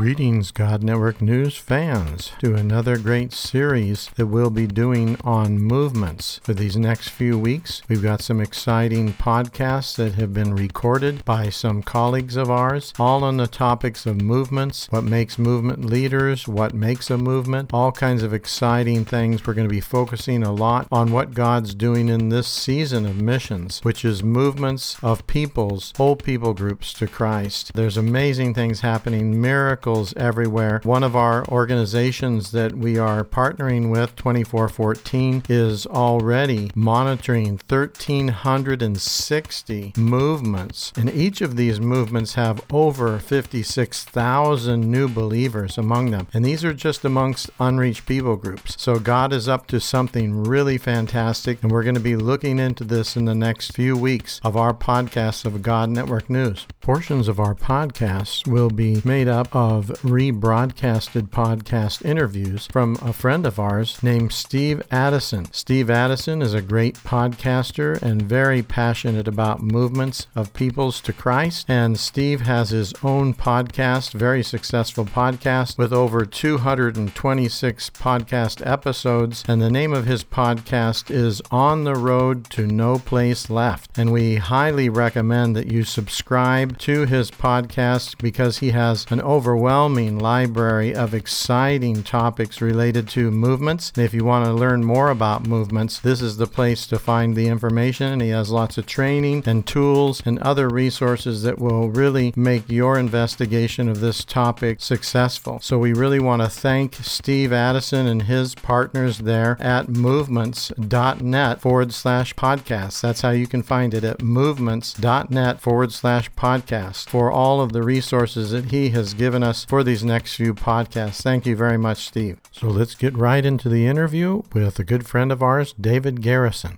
Greetings, God Network News fans, to another great series that we'll be doing on movements. For these next few weeks, we've got some exciting podcasts that have been recorded by some colleagues of ours, all on the topics of movements, what makes movement leaders, what makes a movement, all kinds of exciting things. We're going to be focusing a lot on what God's doing in this season of missions, which is movements of peoples, whole people groups to Christ. There's amazing things happening, miracles everywhere. One of our organizations that we are partnering with, 2414, is already monitoring 1,360 movements. And each of these movements have over 56,000 new believers among them. And these are just amongst unreached people groups. So God is up to something really fantastic. And we're going to be looking into this in the next few weeks of our podcast of God Network News. Portions of our podcasts will be made up of rebroadcasted podcast interviews from a friend of ours named Steve Addison. Steve Addison is a great podcaster and very passionate about movements of peoples to Christ. And Steve has his own podcast, very successful podcast with over 226 podcast episodes. And the name of his podcast is On the Road to No Place Left. And we highly recommend that you subscribe to his podcast because he has an overwhelming library of exciting topics related to movements. And if you want to learn more about movements, this is the place to find the information. And he has lots of training and tools and other resources that will really make your investigation of this topic successful. So we really want to thank Steve Addison and his partners there at movements.net forward slash podcast. That's how you can find it at movements.net forward slash podcast for all of the resources that he has given us for these next few podcasts. Thank you very much, Steve. So let's get right into the interview with a good friend of ours, David Garrison.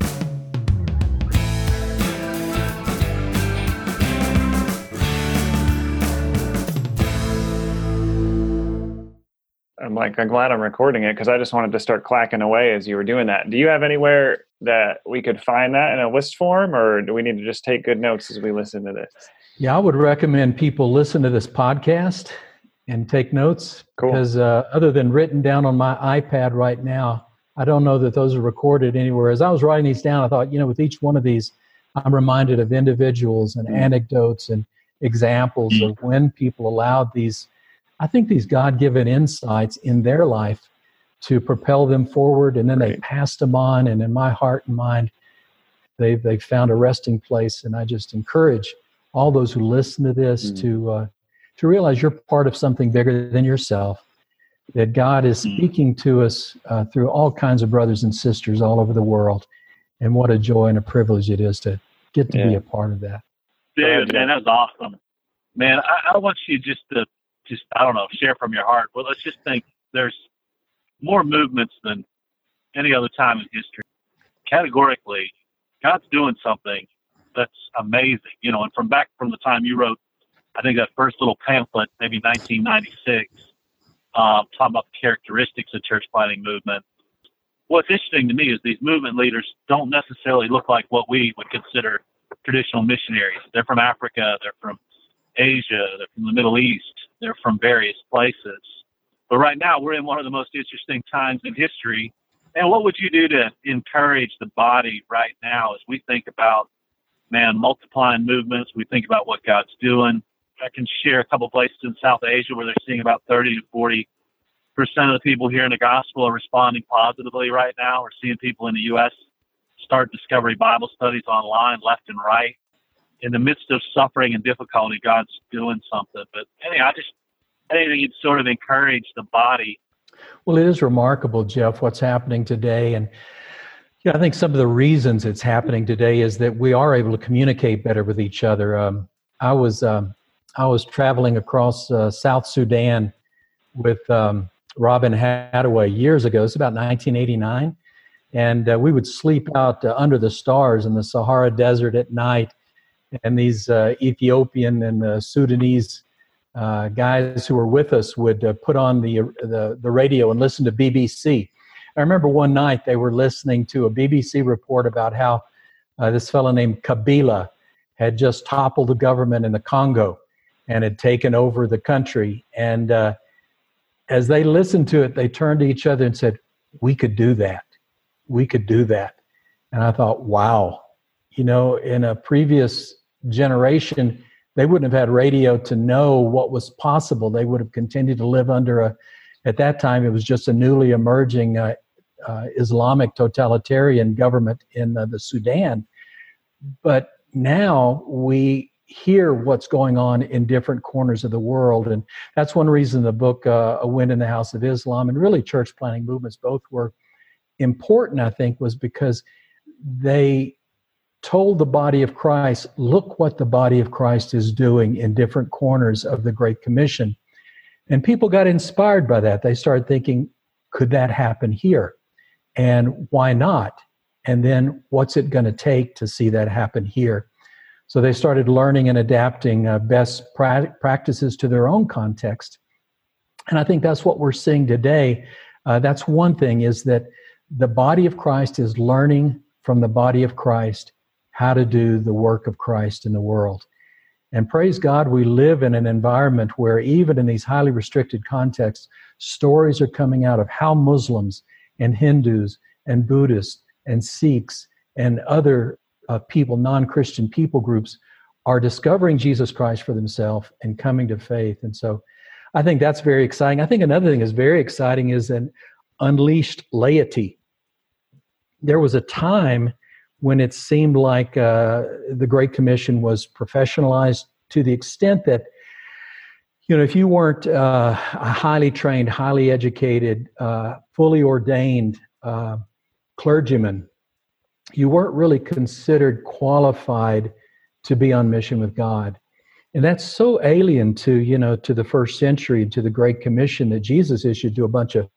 I'm like, I'm glad I'm recording it because I just wanted to start clacking away as you were doing that. Do you have anywhere that we could find that in a list form, or do we need to just take good notes as we listen to this? Yeah, I would recommend people listen to this podcast and take notes Cool. because uh, other than written down on my iPad right now, I don't know that those are recorded anywhere. As I was writing these down, I thought, you know, with each one of these, I'm reminded of individuals and anecdotes and examples of when people allowed these, I think, these God given insights in their life to propel them forward. And then they passed them on. And in my heart and mind, they've, they've found a resting place. And I just encourage all those who listen to this Mm. to uh, to realize you're part of something bigger than yourself. That God is Mm. speaking to us uh, through all kinds of brothers and sisters all over the world, and what a joy and a privilege it is to get to be a part of that. Go ahead, David, man, that was awesome. Man, I, I want you just to just I don't know, share from your heart. Well, let's just think there's more movements than any other time in history. Categorically, God's doing something that's amazing. You know, and from back from the time you wrote, I think that first little pamphlet, maybe 1996, um, talking about the characteristics of church planting movement. What's interesting to me is these movement leaders don't necessarily look like what we would consider traditional missionaries. They're from Africa, they're from Asia, they're from the Middle East, they're from various places. But right now, we're in one of the most interesting times in history. And what would you do to encourage the body right now as we think about, man, multiplying movements? We think about what God's doing. I can share a couple places in South Asia where they're seeing about 30 to 40 percent of the people hearing the gospel are responding positively right now. We're seeing people in the U.S. start Discovery Bible studies online, left and right. In the midst of suffering and difficulty, God's doing something. But anyway, I just anything you'd sort of encourage the body. Well, it is remarkable, Jeff, what's happening today, and yeah, I think some of the reasons it's happening today is that we are able to communicate better with each other. Um, I was um, I was traveling across uh, South Sudan with um, Robin Hadaway years ago. It's about 1989. And uh, we would sleep out uh, under the stars in the Sahara Desert at night. And these uh, Ethiopian and uh, Sudanese uh, guys who were with us would put on the, the, the radio and listen to BBC. I remember one night they were listening to a BBC report about how this fellow named Kabila had just toppled the government in the Congo and had taken over the country. And as they listened to it, they turned to each other and said, We could do that. We could do that. And I thought, wow, you know, in a previous generation, they wouldn't have had radio to know what was possible. They would have continued to live under a, at that time, it was just a newly emerging uh, uh, Islamic totalitarian government in uh, the Sudan. But now we hear what's going on in different corners of the world. And that's one reason the book, uh, A Wind in the House of Islam, and really church planting movements both were important, I think, was because they told the body of Christ, look what the body of Christ is doing in different corners of the Great Commission. And people got inspired by that. They started thinking, could that happen here? And why not? And then what's it going to take to see that happen here? So they started learning and adapting uh, best pra- practices to their own context. And I think that's what we're seeing today. Uh, that's one thing is that the body of Christ is learning from the body of Christ how to do the work of Christ in the world. And praise God, we live in an environment where, even in these highly restricted contexts, stories are coming out of how Muslims and Hindus and Buddhists and Sikhs and other uh, people, non Christian people groups, are discovering Jesus Christ for themselves and coming to faith. And so I think that's very exciting. I think another thing is very exciting is an unleashed laity. There was a time when it seemed like uh, the Great Commission was professionalized to the extent that, you know, if you weren't uh, a highly trained, highly educated, uh, fully ordained uh, clergyman, you weren't really considered qualified to be on mission with God. And that's so alien to, you know, to the first century, to the Great Commission that Jesus issued to a bunch of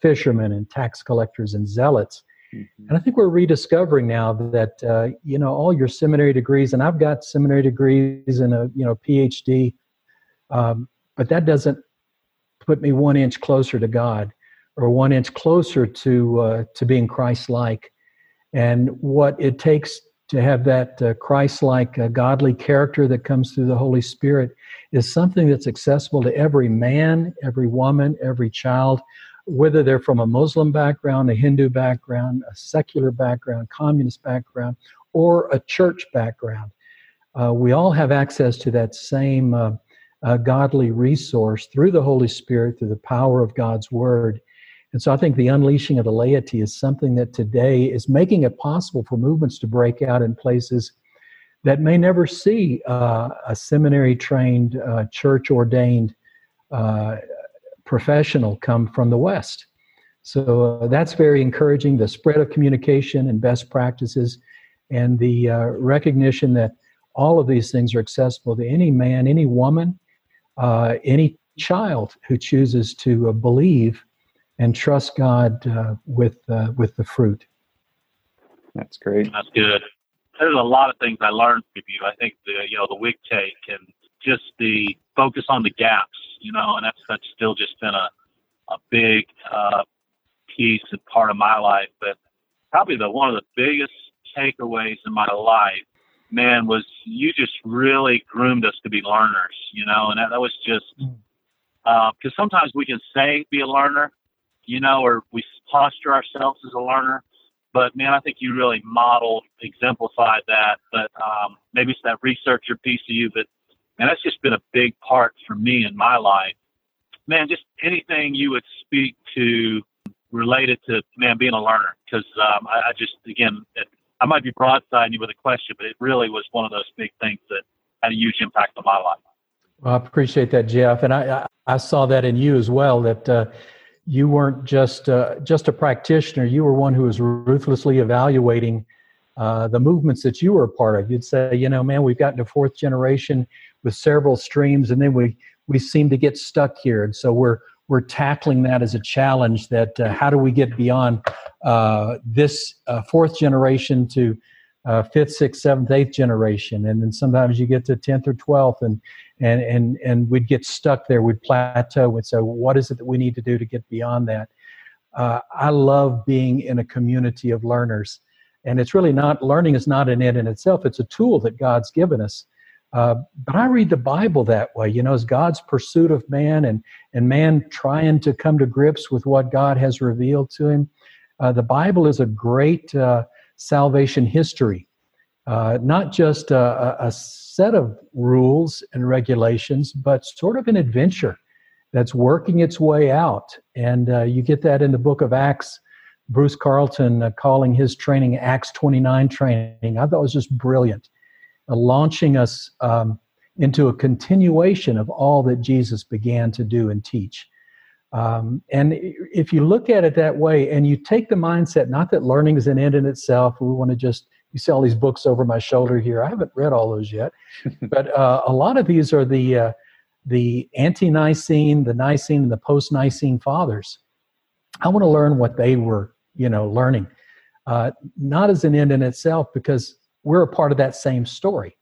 fishermen and tax collectors and zealots. Mm-hmm. And I think we're rediscovering now that, uh, you know, all your seminary degrees, and I've got seminary degrees and a, you know, PhD, um, but that doesn't put me one inch closer to God or one inch closer to, uh, to being Christ-like and what it takes to have that uh, Christ-like uh, godly character that comes through the Holy Spirit is something that's accessible to every man, every woman, every child, whether they're from a Muslim background, a Hindu background, a secular background, communist background, or a church background. Uh, we all have access to that same uh, uh, godly resource through the Holy Spirit, through the power of God's Word. And so I think the unleashing of the laity is something that today is making it possible for movements to break out in places that may never see uh, a seminary trained, uh, church ordained uh, professional come from the West. So uh, that's very encouraging. The spread of communication and best practices, and the uh, recognition that all of these things are accessible to any man, any woman, uh, any child who chooses to believe and trust God uh, with uh, with the fruit. That's great. That's good. There's a lot of things I learned from you. I think the you know the wig take and just the focus on the gaps, you know, and that's that's still just been a a big uh, piece and part of my life. But probably the one of the biggest takeaways in my life man, was you just really groomed us to be learners, you know, and that, that was just because uh, sometimes we can say be a learner, you know, or we posture ourselves as a learner. But man, I think you really modeled, exemplified that. But um, maybe it's that researcher piece of you, but and that's just been a big part for me in my life. Man, just anything you would speak to related to man being a learner, because um, I, I just again, it, I might be broadsiding you with a question, but it really was one of those big things that had a huge impact on my life. Well, I appreciate that, Jeff, and I, I saw that in you as well. That uh, you weren't just uh, just a practitioner; you were one who was ruthlessly evaluating uh, the movements that you were a part of. You'd say, you know, man, we've gotten to fourth generation with several streams, and then we we seem to get stuck here, and so we're we're tackling that as a challenge. That uh, how do we get beyond uh, this uh, fourth generation to uh, fifth, sixth, seventh, eighth generation, and then sometimes you get to tenth or twelfth, and and and and we'd get stuck there. We'd plateau. And so, what is it that we need to do to get beyond that? Uh, I love being in a community of learners, and it's really not learning is not an end in itself. It's a tool that God's given us. Uh, but I read the Bible that way, you know, as God's pursuit of man and and man trying to come to grips with what God has revealed to him. Uh, the Bible is a great uh, salvation history, uh, not just a, a, set of rules and regulations, but sort of an adventure that's working its way out. And uh, you get that in the book of Acts. Bruce Carlton uh, calling his training Acts 29 training. I thought it was just brilliant uh, launching us um, into a continuation of all that Jesus began to do and teach. Um, and if you look at it that way and you take the mindset, not that learning is an end in itself, we want to just, you see all these books over my shoulder here. I haven't read all those yet, but uh, a lot of these are the, uh, the ante Nicene, the Nicene, and the post Nicene fathers. I want to learn what they were, you know, learning, uh, not as an end in itself, because we're a part of that same story.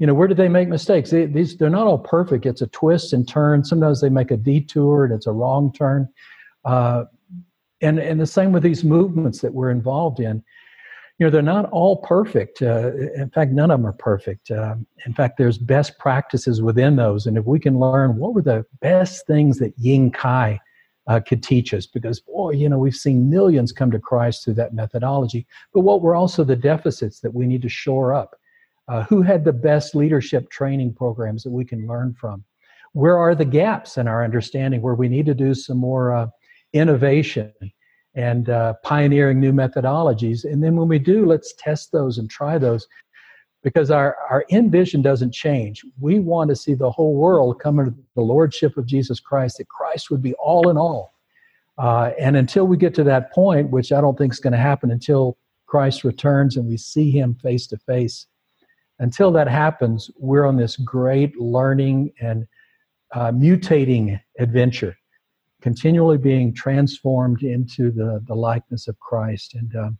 You know, where did they make mistakes? They, these they're not all perfect. It's a twist and turn. Sometimes they make a detour and it's a wrong turn. Uh, and and the same with these movements that we're involved in. You know, they're not all perfect. Uh, in fact, none of them are perfect. Uh, in fact, there's best practices within those. And if we can learn what were the best things that Ying Kai uh, could teach us because boy you know we've seen millions come to christ through that methodology but what were also the deficits that we need to shore up uh, who had the best leadership training programs that we can learn from where are the gaps in our understanding where we need to do some more uh, innovation and uh, pioneering new methodologies and then when we do let's test those and try those because our, our end vision doesn't change. We want to see the whole world come into the lordship of Jesus Christ, that Christ would be all in all. Uh, and until we get to that point, which I don't think is going to happen until Christ returns and we see him face to face, until that happens, we're on this great learning and uh, mutating adventure, continually being transformed into the, the likeness of Christ. And um,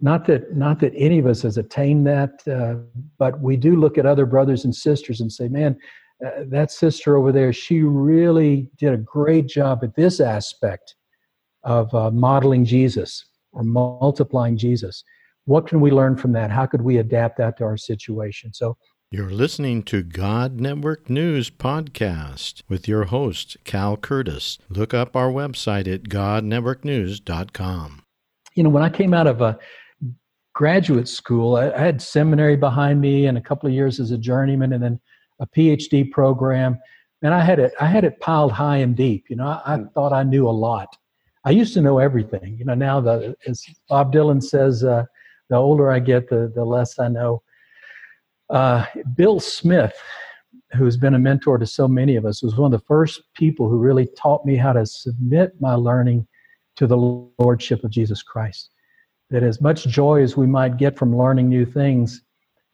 not that not that any of us has attained that, uh, but we do look at other brothers and sisters and say, "Man, uh, that sister over there, she really did a great job at this aspect of uh, modeling Jesus or multiplying Jesus. What can we learn from that? How could we adapt that to our situation?" So. You're listening to God Network News Podcast with your host, Cal Curtis. Look up our website at godnetworknews.com. You know, when I came out of a graduate school. I, I, had seminary behind me and a couple of years as a journeyman, and then a PhD program. And I had it. I had it piled high and deep. You know, I, I thought I knew a lot. I used to know everything. You know, now the as Bob Dylan says, uh, the older I get, the the less I know. Uh, Bill Smith, who's been a mentor to so many of us, was one of the first people who really taught me how to submit my learning to the lordship of Jesus Christ that as much joy as we might get from learning new things,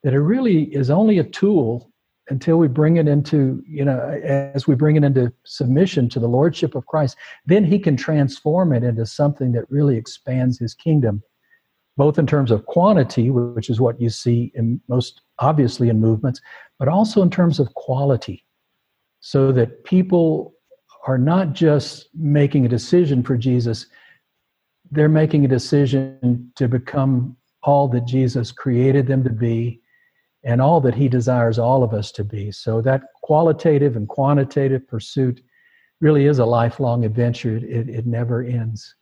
that it really is only a tool until we bring it into, you know, as we bring it into submission to the Lordship of Christ, then He can transform it into something that really expands His kingdom, both in terms of quantity, which is what you see in most obviously in movements, but also in terms of quality, so that people are not just making a decision for Jesus, they're making a decision to become all that Jesus created them to be and all that He desires all of us to be. So that qualitative and quantitative pursuit really is a lifelong adventure. It, it never ends.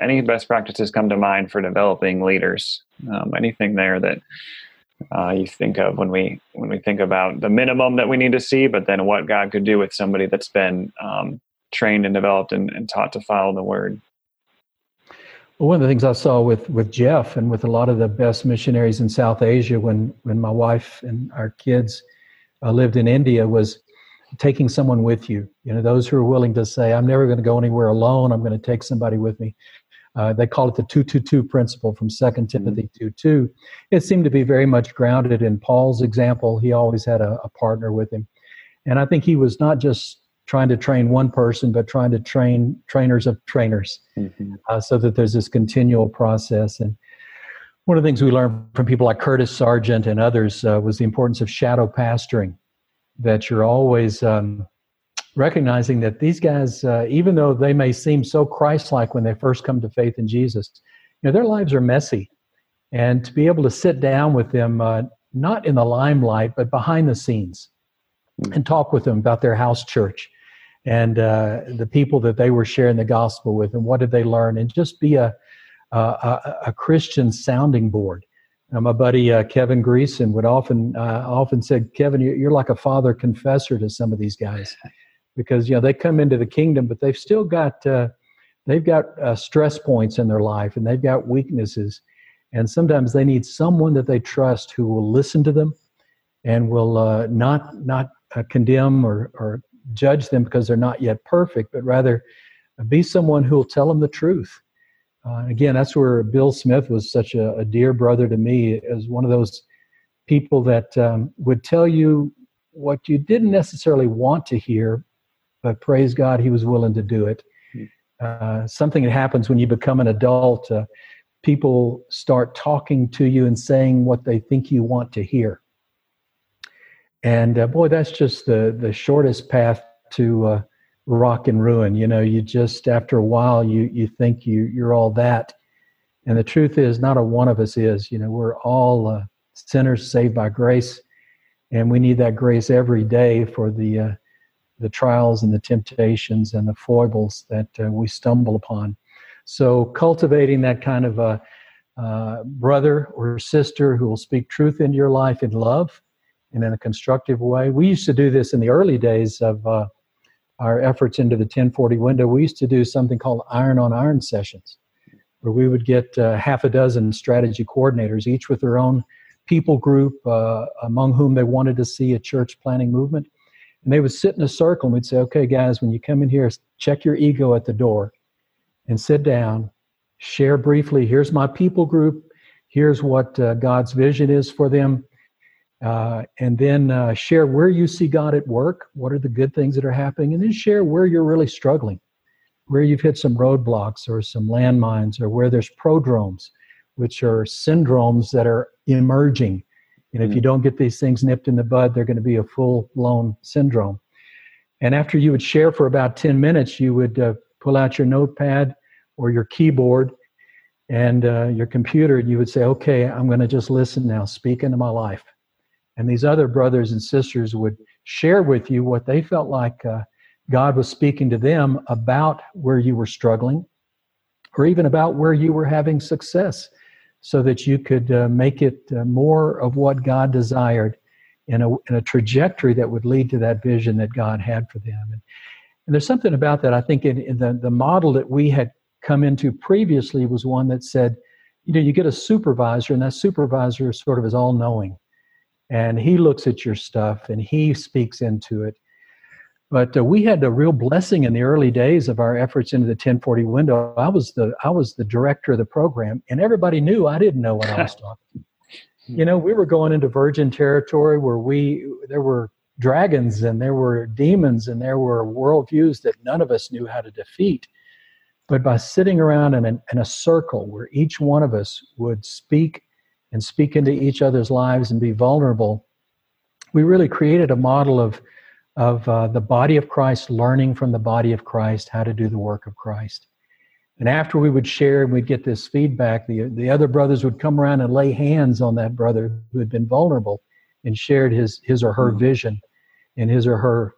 Any best practices come to mind for developing leaders? Um, anything there that uh, you think of when we when we think about the minimum that we need to see, but then what God could do with somebody that's been um, trained and developed and, and taught to follow the Word? Well, one of the things I saw with with Jeff and with a lot of the best missionaries in South Asia when when my wife and our kids uh, lived in India was taking someone with you. You know, those who are willing to say, "I'm never going to go anywhere alone. I'm going to take somebody with me." Uh, they call it the 222 principle from 2 mm-hmm. Timothy 2 2. It seemed to be very much grounded in Paul's example. He always had a, a partner with him. And I think he was not just trying to train one person, but trying to train trainers of trainers mm-hmm. uh, so that there's this continual process. And one of the things we learned from people like Curtis Sergeant and others uh, was the importance of shadow pastoring, that you're always um, recognizing that these guys, uh, even though they may seem so Christ like when they first come to faith in Jesus, you know, their lives are messy. And to be able to sit down with them, uh, not in the limelight, but behind the scenes, mm. and talk with them about their house church and uh, the people that they were sharing the gospel with, and what did they learn, and just be a a, a Christian sounding board. Uh, my buddy uh, Kevin Greeson would often uh, often said, "Kevin, you're like a father confessor to some of these guys, because you know they come into the kingdom, but they've still got uh, they've got uh, stress points in their life, and they've got weaknesses, and sometimes they need someone that they trust who will listen to them, and will not not condemn or or judge them because they're not yet perfect, but rather be someone who will tell them the truth. Uh, again, that's where Bill Smith was such a, a, dear brother to me, as one of those people that um, would tell you what you didn't necessarily want to hear, but praise God, he was willing to do it. Uh, something that happens when you become an adult. Uh, people start talking to you and saying what they think you want to hear. And uh, boy, that's just the the shortest path to uh, rock and ruin. You know, you just after a while you you think you you're all that, and the truth is, not a one of us is. You know, we're all uh, sinners saved by grace, and we need that grace every day for the uh, the trials and the temptations and the foibles that uh, we stumble upon. So, cultivating that kind of a uh, brother or sister who will speak truth into your life in love and in a constructive way. We used to do this in the early days of uh, our efforts into the 1040 window. We used to do something called iron on iron sessions, where we would get uh, half a dozen strategy coordinators, each with their own people group uh, among whom they wanted to see a church planting movement. And they would sit in a circle and we'd say, okay, guys, when you come in here, check your ego at the door and sit down, share briefly. Here's my people group. Here's what uh, God's vision is for them uh, and then uh, share where you see God at work. What are the good things that are happening? And then share where you're really struggling, where you've hit some roadblocks or some landmines, or where there's prodromes, which are syndromes that are emerging. And if you mm-hmm. don't get these things nipped in the bud, they're going to be a full blown syndrome. And after you would share for about 10 minutes, you would uh, pull out your notepad or your keyboard and uh, your computer, and you would say, Okay, I'm going to just listen now, speak into my life and these other brothers and sisters would share with you what they felt like uh, God was speaking to them about where you were struggling, or even about where you were having success, so that you could uh, make it uh, more of what God desired in a, in a trajectory that would lead to that vision that God had for them. And, and there's something about that. I think in, in the, the model that we had come into previously was one that said, you know, you get a supervisor, and that supervisor sort of is all knowing and he looks at your stuff and he speaks into it. But uh, we had a real blessing in the early days of our efforts into the 1040 window. I was the I was the director of the program, and everybody knew I didn't know what I was talking. you know, we were going into virgin territory where we there were dragons and there were demons and there were worldviews that none of us knew how to defeat. But by sitting around in, an, in a circle where each one of us would speak and speak into each other's lives and be vulnerable, we really created a model of, of uh, the body of Christ learning from the body of Christ how to do the work of Christ. And after we would share and we'd get this feedback, the, the other brothers would come around and lay hands on that brother who had been vulnerable and shared his his or her vision and his or her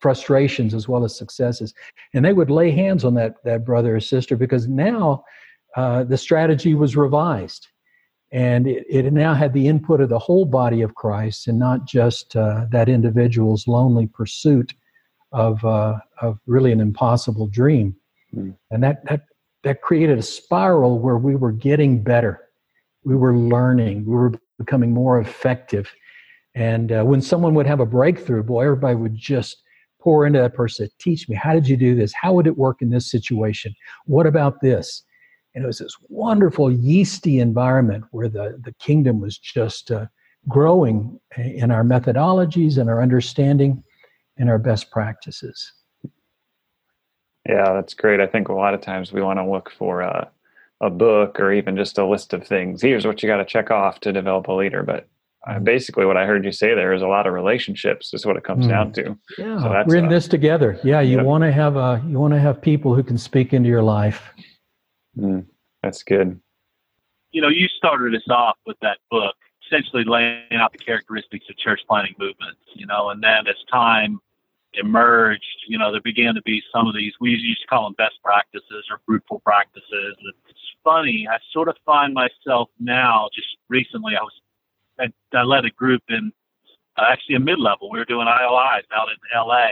frustrations as well as successes. And they would lay hands on that that brother or sister because now uh, the strategy was revised, and it, it now had the input of the whole body of Christ and not just uh, that individual's lonely pursuit of uh, of really an impossible dream. Mm. And that that that created a spiral where we were getting better, we were learning, we were becoming more effective. And uh, when someone would have a breakthrough, boy, everybody would just pour into that person. Teach me, how did you do this? How would it work in this situation? What about this? And it was this wonderful yeasty environment where the, the kingdom was just uh, growing in our methodologies and our understanding and our best practices. Yeah, that's great. I think a lot of times we want to look for a, a book or even just a list of things. Here's what you got to check off to develop a leader. But uh, basically, what I heard you say there is a lot of relationships. Is what it comes Mm. down to. Yeah, So that's, we're in this together. Yeah, you want to have a you want to have people who can speak into your life. Mm, that's good. you know, you started us off with that book, essentially laying out the characteristics of church planting movements, you know, and then as time emerged, you know, there began to be some of these, we used to call them best practices or fruitful practices. It's funny, I sort of find myself now, just recently, I was, I, I led a group in uh, actually a mid level. We were doing ILIs out in LA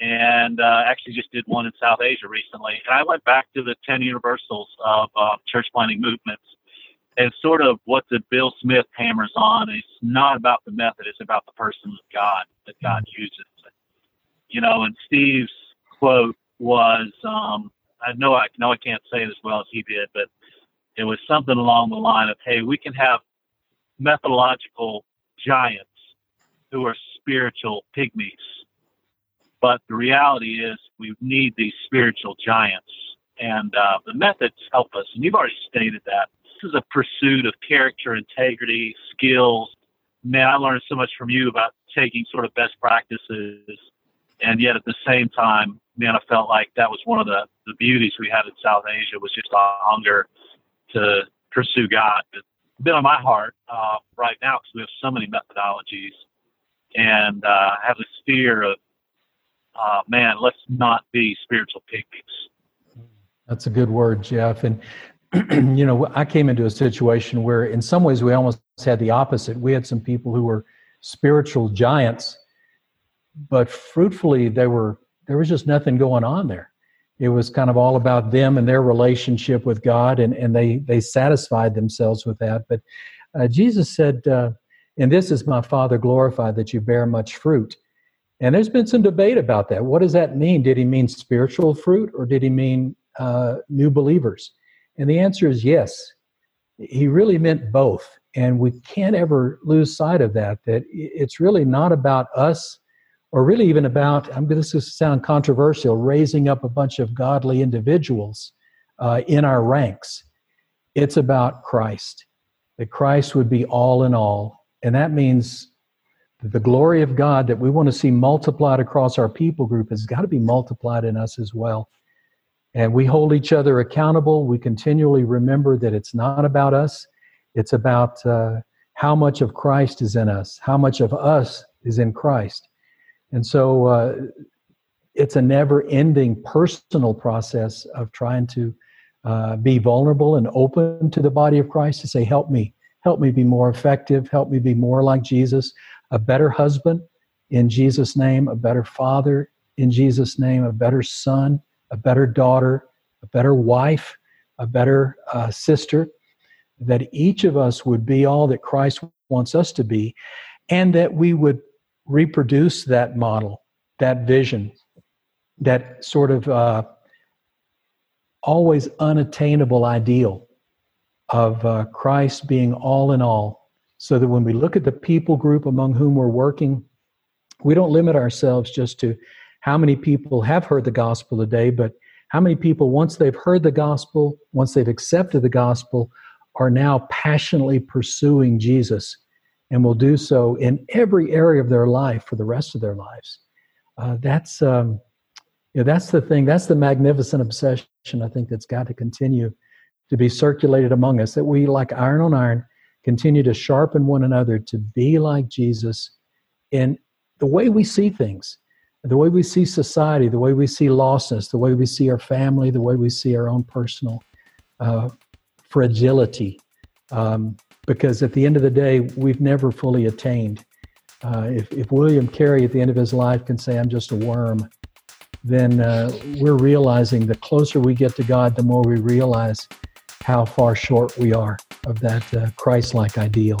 and uh, actually just did one in South Asia recently. And I went back to the 10 universals of uh, church planting movements and sort of what the Bill Smith hammers on is not about the method, it's about the person of God that God uses. You know, and Steve's quote was, um, I know I know I can't say it as well as he did, but it was something along the line of, hey, we can have methodological giants who are spiritual pygmies. But the reality is we need these spiritual giants. And uh, the methods help us. And you've already stated that. This is a pursuit of character, integrity, skills. Man, I learned so much from you about taking sort of best practices. And yet at the same time, man, I felt like that was one of the, the beauties we had in South Asia was just a hunger to pursue God. It's been on my heart uh, right now because we have so many methodologies and uh, I have this fear of, uh, man, let's not be spiritual pygmies. That's a good word, Jeff. And you know, I came into a situation where, in some ways, we almost had the opposite. We had some people who were spiritual giants, but fruitfully, they were there was just nothing going on there. It was kind of all about them and their relationship with God, and and they they satisfied themselves with that. But uh, Jesus said, uh, "And this is my Father glorified that you bear much fruit." And there's been some debate about that. What does that mean? Did he mean spiritual fruit, or did he mean uh, new believers? And the answer is yes. He really meant both. And we can't ever lose sight of that, that it's really not about us or really even about, I'm going to sound controversial, raising up a bunch of godly individuals uh, in our ranks. It's about Christ, that Christ would be all in all. And that means the glory of God that we want to see multiplied across our people group has got to be multiplied in us as well. And we hold each other accountable. We continually remember that it's not about us, it's about uh, how much of Christ is in us, how much of us is in Christ. And so uh, it's a never ending personal process of trying to uh, be vulnerable and open to the body of Christ to say, Help me, help me be more effective, help me be more like Jesus, a better husband in Jesus' name, a better father in Jesus' name, a better son a better daughter, a better wife, a better uh, sister, that each of us would be all that Christ wants us to be, and that we would reproduce that model, that vision, that sort of uh, always unattainable ideal of uh, Christ being all in all, so that when we look at the people group among whom we're working, we don't limit ourselves just to how many people have heard the gospel today, but how many people, once they've heard the gospel, once they've accepted the gospel, are now passionately pursuing Jesus and will do so in every area of their life for the rest of their lives. Uh, that's um, you know, that's the thing. That's the magnificent obsession I think that's got to continue to be circulated among us. That we, like iron on iron, continue to sharpen one another to be like Jesus in the way we see things, the way we see society, the way we see lostness, the way we see our family, the way we see our own personal uh, fragility. Um, because at the end of the day, we've never fully attained. Uh, if, if William Carey at the end of his life can say, I'm just a worm, then uh, we're realizing the closer we get to God, the more we realize how far short we are of that uh, Christ like ideal.